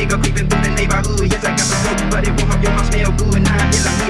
nigga creeping through the neighborhood. Yes, I got some dope, but it won't help your mom smell good. Nah, yeah, like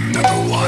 Number one.